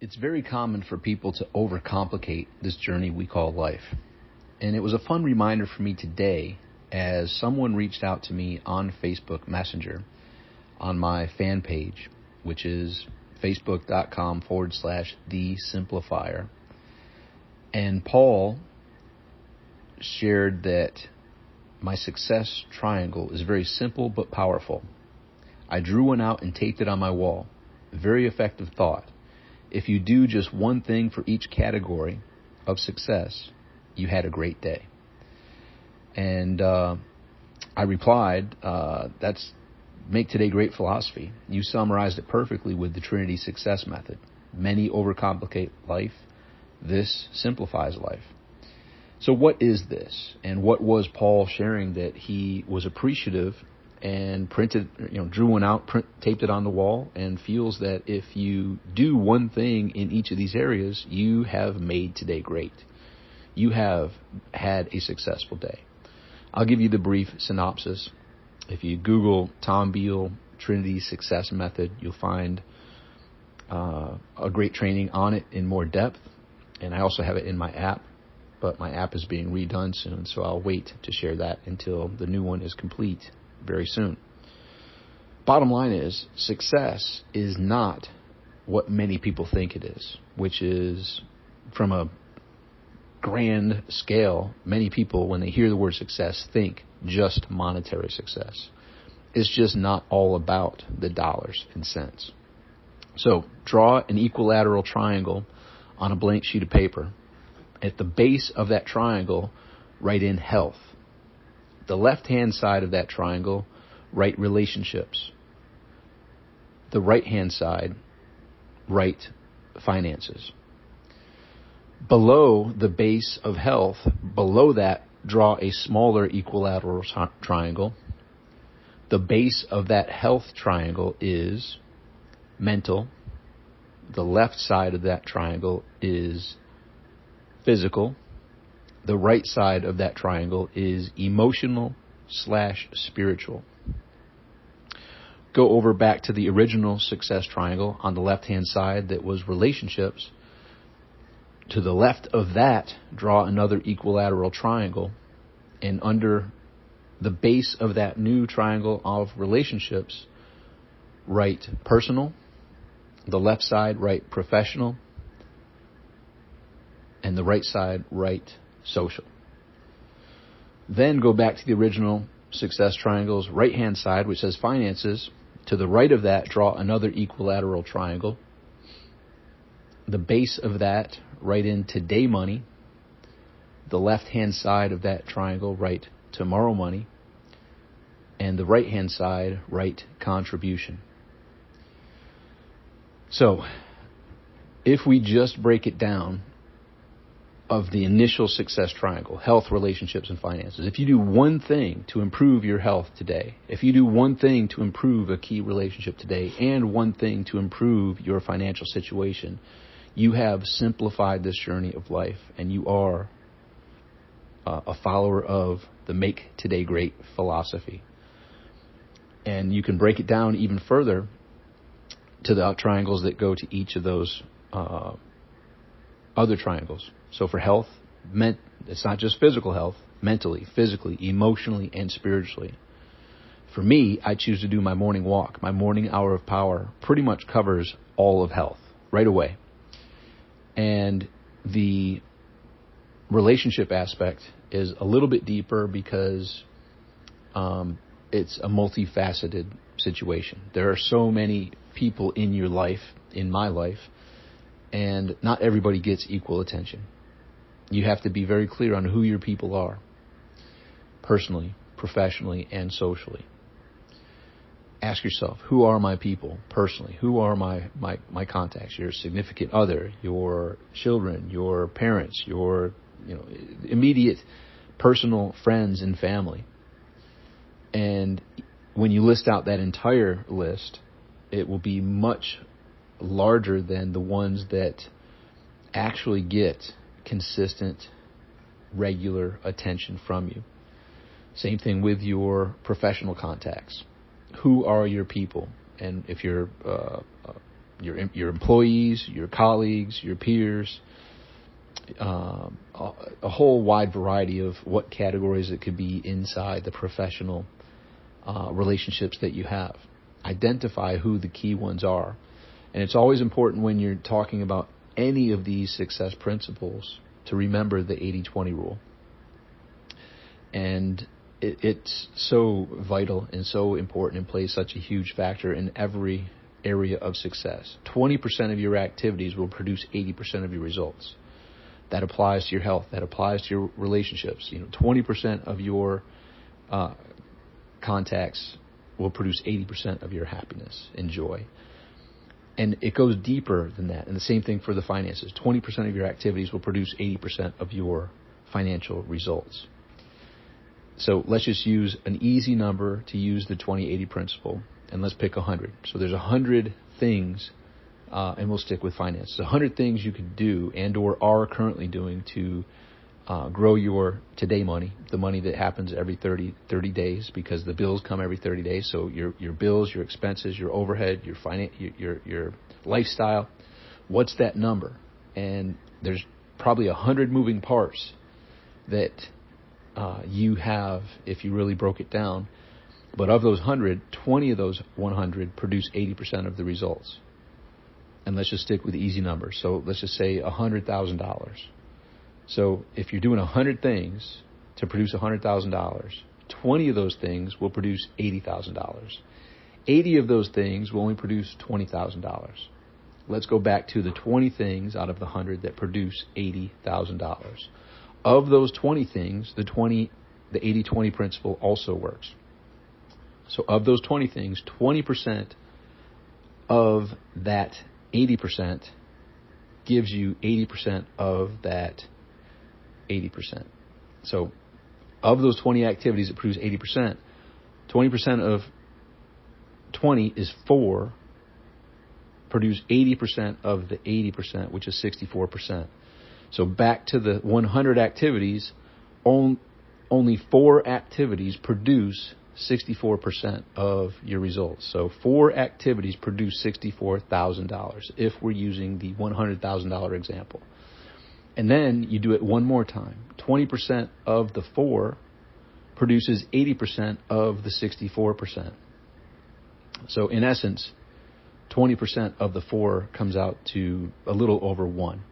It's very common for people to overcomplicate this journey we call life. And it was a fun reminder for me today as someone reached out to me on Facebook Messenger on my fan page, which is facebook.com forward slash the simplifier. And Paul shared that my success triangle is very simple but powerful. I drew one out and taped it on my wall. Very effective thought. If you do just one thing for each category of success, you had a great day. And uh, I replied, uh, that's make today great philosophy. You summarized it perfectly with the Trinity success method. Many overcomplicate life. This simplifies life. So what is this? And what was Paul sharing that he was appreciative and printed, you know, drew one out, print, taped it on the wall, and feels that if you do one thing in each of these areas, you have made today great. You have had a successful day. I'll give you the brief synopsis. If you Google Tom Beal Trinity Success Method, you'll find uh, a great training on it in more depth. And I also have it in my app, but my app is being redone soon, so I'll wait to share that until the new one is complete very soon. Bottom line is, success is not what many people think it is, which is from a grand scale, many people, when they hear the word success, think just monetary success. It's just not all about the dollars and cents. So draw an equilateral triangle on a blank sheet of paper. At the base of that triangle, write in health the left hand side of that triangle, right relationships. The right hand side, right finances. Below the base of health, below that, draw a smaller equilateral triangle. The base of that health triangle is mental. The left side of that triangle is physical the right side of that triangle is emotional slash spiritual. Go over back to the original success triangle on the left hand side that was relationships. To the left of that, draw another equilateral triangle. And under the base of that new triangle of relationships, write personal. The left side, write professional. And the right side, write social. Then go back to the original success triangle's right hand side, which says finances. To the right of that, draw another equilateral triangle. The base of that, write in today money. The left hand side of that triangle, write tomorrow money. And the right hand side, write contribution. So, if we just break it down of the initial success triangle health, relationships, and finances. If you do one thing to improve your health today, if you do one thing to improve a key relationship today, and one thing to improve your financial situation, you have simplified this journey of life and you are uh, a follower of the Make Today Great philosophy. And you can break it down even further to the triangles that go to each of those uh, other triangles. So for health, meant it's not just physical health, mentally, physically, emotionally, and spiritually. For me, I choose to do my morning walk. My morning hour of power pretty much covers all of health right away. And the relationship aspect is a little bit deeper because um, it's a multifaceted situation. There are so many people in your life, in my life, and not everybody gets equal attention. You have to be very clear on who your people are, personally, professionally, and socially. Ask yourself, who are my people personally? Who are my, my, my contacts? Your significant other, your children, your parents, your you know, immediate personal friends and family. And when you list out that entire list, it will be much larger than the ones that actually get consistent, regular attention from you. Same thing with your professional contacts. Who are your people? And if you're uh, uh, your your employees, your colleagues, your peers, um, a, a, whole wide variety of what categories it could be inside the professional uh, relationships that you have. Identify who the key ones are, and it's always important when you're talking about any of these success principles to remember the 80-20 rule. And it, it's so vital and so important and plays such a huge factor in every area of success. 20% of your activities will produce 80% of your results. That applies to your health. That applies to your relationships. You know, 20% of your uh, contacts will produce 80% of your happiness and joy. And it goes deeper than that. And the same thing for the finances. 20% of your activities will produce 80% of your financial results. So let's just use an easy number to use the 2080 principle, and let's pick 100. So there's 100 things, uh, and we'll stick with finance. 100 things you could do and or are currently doing to uh, grow your today money, the money that happens every 30, 30 days because the bills come every 30 days. So your your bills, your expenses, your overhead, your finance, your, your your lifestyle. What's that number? And there's probably a hundred moving parts that uh, you have if you really broke it down. But of those 100, 20 of those 100 produce 80% of the results. And let's just stick with easy numbers. So let's just say $100,000. So if you're doing 100 things to produce $100,000, 20 of those things will produce $80,000. 80 of those things will only produce $20,000. Let's go back to the 20 things out of the 100 that produce $80,000 of those 20 things, the 20 the 80-20 principle also works. So of those 20 things, 20% of that 80% gives you 80% of that 80%. So of those 20 activities that produce 80%, 20% of 20 is 4 produce 80% of the 80%, which is 64%. So back to the 100 activities, only four activities produce 64% of your results. So four activities produce $64,000 if we're using the $100,000 example. And then you do it one more time. 20% of the four produces 80% of the 64%. So in essence, 20% of the four comes out to a little over one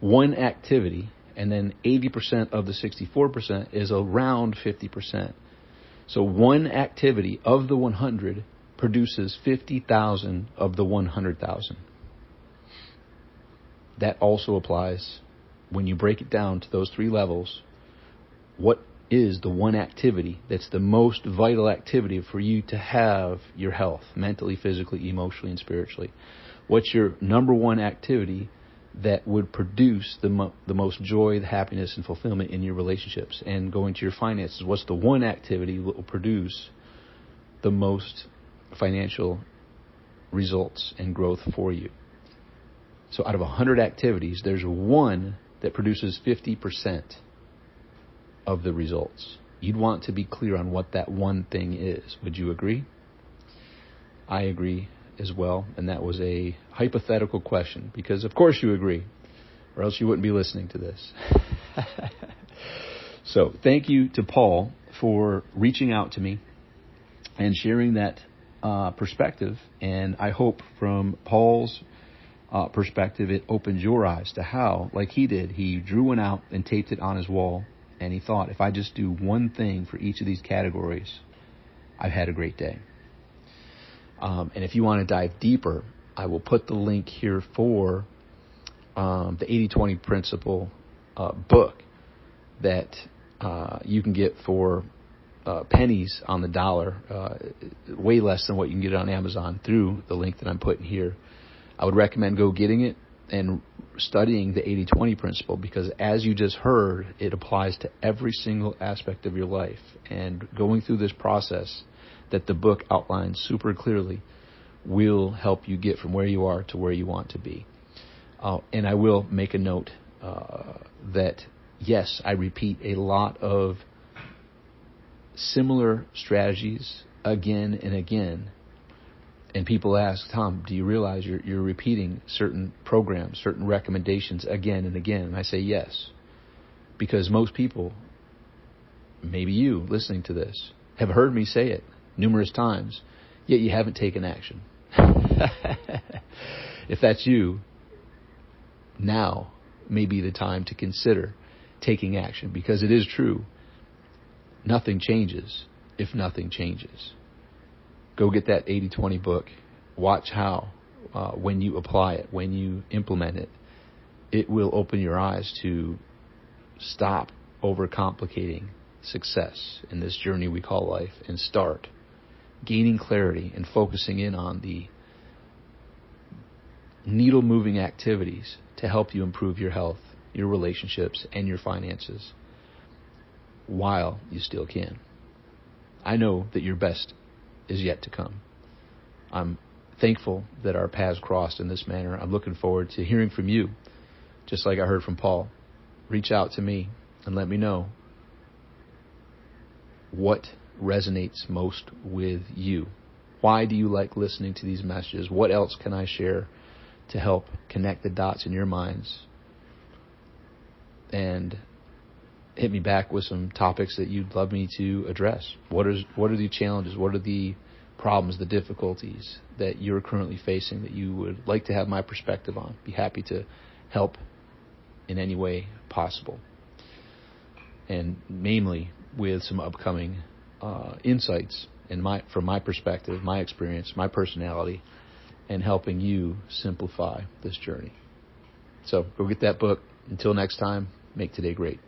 one activity, and then 80% of the 64% is around 50%. So one activity of the 100 produces 50,000 of the 100,000. That also applies when you break it down to those three levels. What is the one activity that's the most vital activity for you to have your health, mentally, physically, emotionally, and spiritually? What's your number one activity that would produce the mo- the most joy, the happiness, and fulfillment in your relationships. And going to your finances, what's the one activity that will produce the most financial results and growth for you? So, out of 100 activities, there's one that produces 50% of the results. You'd want to be clear on what that one thing is. Would you agree? I agree as well, and that was a hypothetical question because, of course, you agree, or else you wouldn't be listening to this. so, thank you to Paul for reaching out to me and sharing that uh, perspective. And I hope from Paul's uh, perspective, it opens your eyes to how, like he did, he drew one out and taped it on his wall. And he thought, if I just do one thing for each of these categories, I've had a great day. Um, and if you want to dive deeper, I will put the link here for um, the 80-20 principle uh, book that uh, you can get for uh, pennies on the dollar, uh, way less than what you can get on Amazon through the link that I'm putting here. I would recommend go getting it and studying the 80-20 principle because as you just heard, it applies to every single aspect of your life. And going through this process – that the book outlines super clearly will help you get from where you are to where you want to be. Uh, and I will make a note uh, that, yes, I repeat a lot of similar strategies again and again. And people ask, Tom, do you realize you're, you're repeating certain programs, certain recommendations again and again? And I say yes. Because most people, maybe you listening to this, have heard me say it numerous times, yet you haven't taken action. if that's you, now may be the time to consider taking action because it is true. Nothing changes if nothing changes. Go get that 80 20 book. Watch how, uh, when you apply it, when you implement it, it will open your eyes to stop overcomplicating success in this journey we call life and start gaining clarity and focusing in on the needle moving activities to help you improve your health, your relationships, and your finances while you still can. I know that your best is yet to come. I'm thankful that our paths crossed in this manner. I'm looking forward to hearing from you, just like I heard from Paul. Reach out to me and let me know what resonates most with you. Why do you like listening to these messages? What else can I share to help connect the dots in your minds? And hit me back with some topics that you'd love me to address. What is what are the challenges? What are the problems, the difficulties that you're currently facing that you would like to have my perspective on? Be happy to help in any way possible. And mainly with some upcoming uh, insights in my from my perspective, my experience, my personality, and helping you simplify this journey. So go get that book. Until next time, make today great.